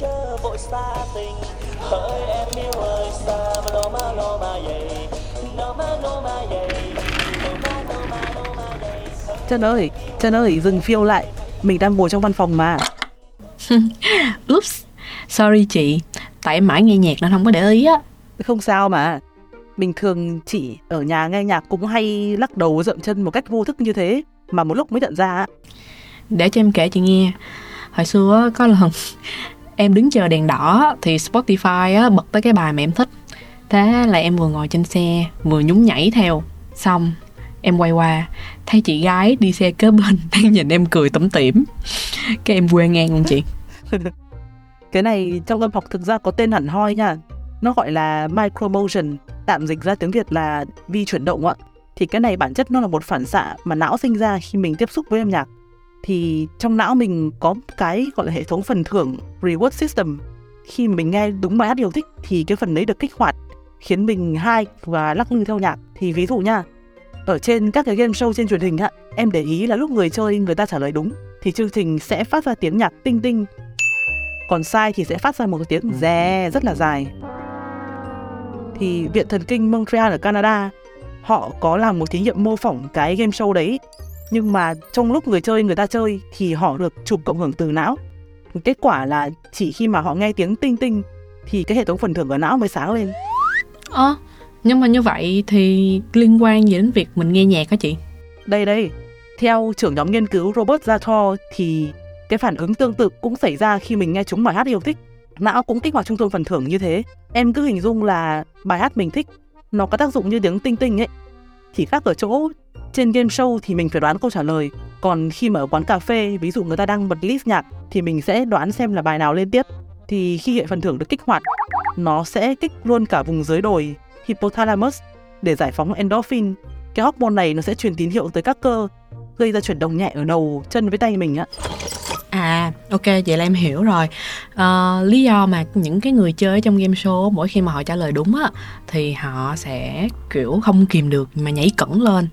Chờ vội xa tình. Hỡi em yêu ơi xa mà lo ma lo ma vậy. Lo ma lo ma vậy. Trân ơi, Trân ơi, dừng phiêu lại. Mình đang ngồi trong văn phòng mà. Oops, sorry chị, tại em mãi nghe nhạc nên không có để ý á. Không sao mà. Bình thường chị ở nhà nghe nhạc cũng hay lắc đầu dậm chân một cách vô thức như thế Mà một lúc mới nhận ra Để cho em kể chị nghe. Hồi xưa có lần em đứng chờ đèn đỏ thì Spotify á, bật tới cái bài mà em thích. Thế là em vừa ngồi trên xe vừa nhún nhảy theo. Xong em quay qua thấy chị gái đi xe kế bên đang nhìn em cười tủm tỉm. Cái em quê ngang luôn chị. Cái này trong âm học thực ra có tên hẳn hoi nha Nó gọi là micromotion Tạm dịch ra tiếng Việt là vi chuyển động ạ Thì cái này bản chất nó là một phản xạ mà não sinh ra khi mình tiếp xúc với âm nhạc thì trong não mình có cái gọi là hệ thống phần thưởng reward system. Khi mà mình nghe đúng bài hát yêu thích thì cái phần đấy được kích hoạt, Khiến mình hai và lắc lư theo nhạc. Thì ví dụ nha, Ở trên các cái game show trên truyền hình á, Em để ý là lúc người chơi người ta trả lời đúng Thì chương trình sẽ phát ra tiếng nhạc tinh tinh. Còn sai thì sẽ phát ra một cái tiếng rè, rất là dài. Thì Viện Thần kinh Montreal ở Canada, họ có làm một thí nghiệm mô phỏng cái game show đấy nhưng mà trong lúc người chơi người ta chơi thì họ được chụp cộng hưởng từ não. Kết quả là chỉ khi mà họ nghe tiếng tinh tinh thì cái hệ thống phần thưởng ở não mới sáng lên. Ơ, nhưng mà như vậy thì liên quan gì đến việc mình nghe nhạc hả chị? đây đây. Theo trưởng nhóm nghiên cứu Robert Zator thì cái phản ứng tương tự cũng xảy ra khi mình nghe chúng bài hát yêu thích. Não cũng kích hoạt trung tâm phần thưởng như thế. Em cứ hình dung là bài hát mình thích nó có tác dụng như tiếng tinh tinh ấy chỉ khác ở chỗ trên game show thì mình phải đoán câu trả lời. Còn khi mà ở quán cà phê, ví dụ người ta đang bật list nhạc, thì mình sẽ đoán xem là bài nào lên tiếp. Thì khi hệ phần thưởng được kích hoạt, nó sẽ kích luôn cả vùng dưới đồi hypothalamus để giải phóng endorphin. Cái hormone này nó sẽ truyền tín hiệu tới các cơ, gây ra chuyển động nhẹ ở đầu chân với tay mình á. À, ok, vậy là em hiểu rồi. Ờ, lý do mà những cái người chơi trong game show mỗi khi mà họ trả lời đúng á thì họ sẽ kiểu không kìm được mà nhảy cẩn lên.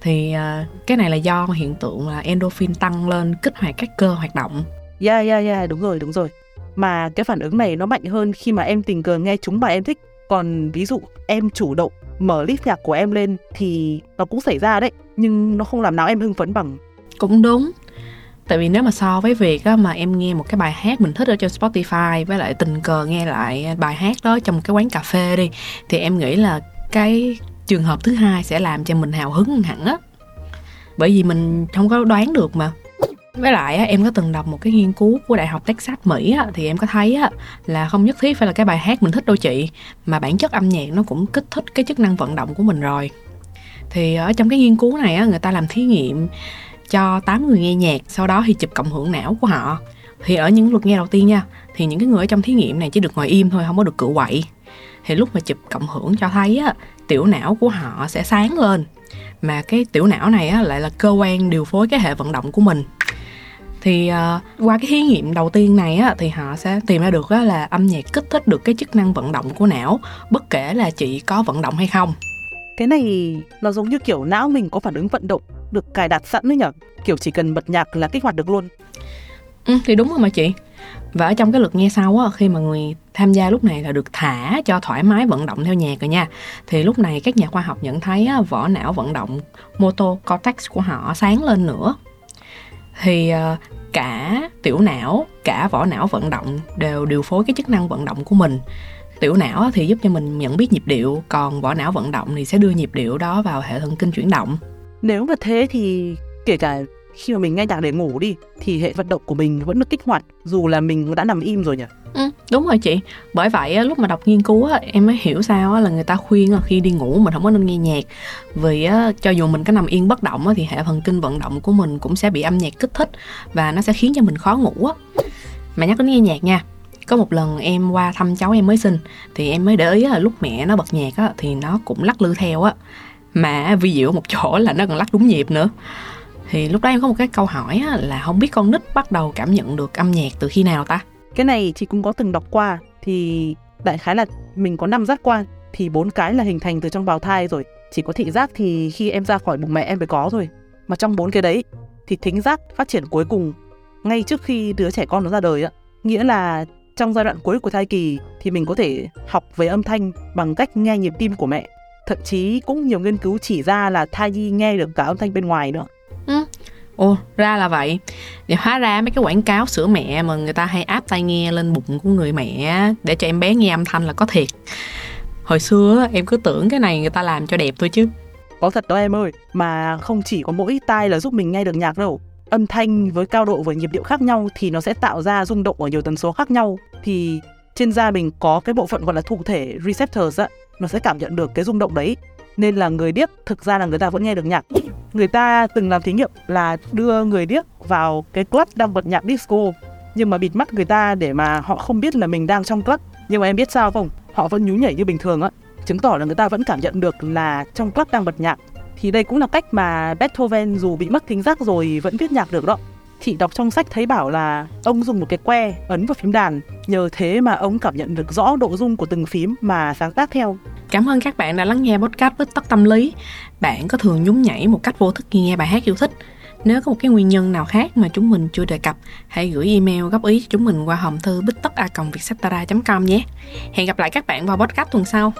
Thì ờ, cái này là do hiện tượng là endorphin tăng lên kích hoạt các cơ hoạt động. Yeah, yeah, yeah, đúng rồi, đúng rồi. Mà cái phản ứng này nó mạnh hơn khi mà em tình cờ nghe chúng bài em thích. Còn ví dụ em chủ động mở list nhạc của em lên thì nó cũng xảy ra đấy. Nhưng nó không làm nào em hưng phấn bằng. Cũng đúng. Tại vì nếu mà so với việc á, mà em nghe một cái bài hát mình thích ở trên Spotify với lại tình cờ nghe lại bài hát đó trong một cái quán cà phê đi thì em nghĩ là cái trường hợp thứ hai sẽ làm cho mình hào hứng hẳn á. Bởi vì mình không có đoán được mà. Với lại á, em có từng đọc một cái nghiên cứu của Đại học Texas Mỹ á, thì em có thấy á, là không nhất thiết phải là cái bài hát mình thích đâu chị mà bản chất âm nhạc nó cũng kích thích cái chức năng vận động của mình rồi. Thì ở trong cái nghiên cứu này á, người ta làm thí nghiệm cho 8 người nghe nhạc sau đó thì chụp cộng hưởng não của họ. Thì ở những lượt nghe đầu tiên nha thì những cái người ở trong thí nghiệm này chỉ được ngồi im thôi không có được cự quậy. Thì lúc mà chụp cộng hưởng cho thấy á tiểu não của họ sẽ sáng lên. Mà cái tiểu não này á lại là cơ quan điều phối cái hệ vận động của mình. Thì uh, qua cái thí nghiệm đầu tiên này á thì họ sẽ tìm ra được á là âm nhạc kích thích được cái chức năng vận động của não bất kể là chị có vận động hay không. Cái này nó giống như kiểu não mình có phản ứng vận động được cài đặt sẵn đấy nhở? Kiểu chỉ cần bật nhạc là kích hoạt được luôn. Ừ, thì đúng rồi mà chị. Và ở trong cái lượt nghe sau á khi mà người tham gia lúc này là được thả cho thoải mái vận động theo nhạc rồi nha thì lúc này các nhà khoa học nhận thấy á, vỏ não vận động motor cortex của họ sáng lên nữa. Thì ờ, cả tiểu não cả vỏ não vận động đều điều phối cái chức năng vận động của mình. Tiểu não thì giúp cho mình nhận biết nhịp điệu còn vỏ não vận động thì sẽ đưa nhịp điệu đó vào hệ thần kinh chuyển động. Nếu mà thế thì kể cả khi mà mình nghe nhạc để ngủ đi thì hệ vận động của mình vẫn được kích hoạt dù là mình đã nằm im rồi nhỉ? Ừ, đúng rồi chị. Bởi vậy lúc mà đọc nghiên cứu á, em mới hiểu sao là người ta khuyên là khi đi ngủ mình không có nên nghe nhạc. Vì cho dù mình có nằm yên bất động thì hệ thần kinh vận động của mình cũng sẽ bị âm nhạc kích thích và nó sẽ khiến cho mình khó ngủ mà nhắc đến nghe nhạc nha có một lần em qua thăm cháu em mới sinh thì em mới để ý là lúc mẹ nó bật nhạc á, thì nó cũng lắc lư theo á mà vi diệu một chỗ là nó còn lắc đúng nhịp nữa. Thì lúc đó em có một cái câu hỏi á, là không biết con nít bắt đầu cảm nhận được âm nhạc từ khi nào ta? Cái này chị cũng có từng đọc qua thì đại khái là mình có năm giác quan thì bốn cái là hình thành từ trong bào thai rồi. Chỉ có thị giác thì khi em ra khỏi bụng mẹ em mới có thôi. Mà trong bốn cái đấy thì thính giác phát triển cuối cùng ngay trước khi đứa trẻ con nó ra đời á. Nghĩa là trong giai đoạn cuối của thai kỳ thì mình có thể học về âm thanh bằng cách nghe nhịp tim của mẹ thậm chí cũng nhiều nghiên cứu chỉ ra là thai nhi nghe được cả âm thanh bên ngoài nữa Ừ. Ồ, ra là vậy. Thì hóa ra mấy cái quảng cáo sữa mẹ mà người ta hay áp tai nghe lên bụng của người mẹ để cho em bé nghe âm thanh là có thiệt. Hồi xưa em cứ tưởng cái này người ta làm cho đẹp thôi chứ. Có thật đó em ơi, mà không chỉ có mỗi tai là giúp mình nghe được nhạc đâu. Âm thanh với cao độ và nhịp điệu khác nhau thì nó sẽ tạo ra rung động ở nhiều tần số khác nhau. Thì trên da mình có cái bộ phận gọi là thụ thể receptors á, nó sẽ cảm nhận được cái rung động đấy. Nên là người điếc thực ra là người ta vẫn nghe được nhạc. Người ta từng làm thí nghiệm là đưa người điếc vào cái club đang bật nhạc disco nhưng mà bịt mắt người ta để mà họ không biết là mình đang trong club. Nhưng mà em biết sao không? Họ vẫn nhún nhảy như bình thường á, chứng tỏ là người ta vẫn cảm nhận được là trong club đang bật nhạc. Thì đây cũng là cách mà Beethoven dù bị mất thính giác rồi vẫn viết nhạc được đó. Chị đọc trong sách thấy bảo là ông dùng một cái que ấn vào phím đàn, nhờ thế mà ông cảm nhận được rõ độ rung của từng phím mà sáng tác theo. Cảm ơn các bạn đã lắng nghe podcast với Tóc tâm lý. Bạn có thường nhún nhảy một cách vô thức khi nghe bài hát yêu thích? Nếu có một cái nguyên nhân nào khác mà chúng mình chưa đề cập, hãy gửi email góp ý cho chúng mình qua hòm thư bích tất a com nhé. Hẹn gặp lại các bạn vào podcast tuần sau.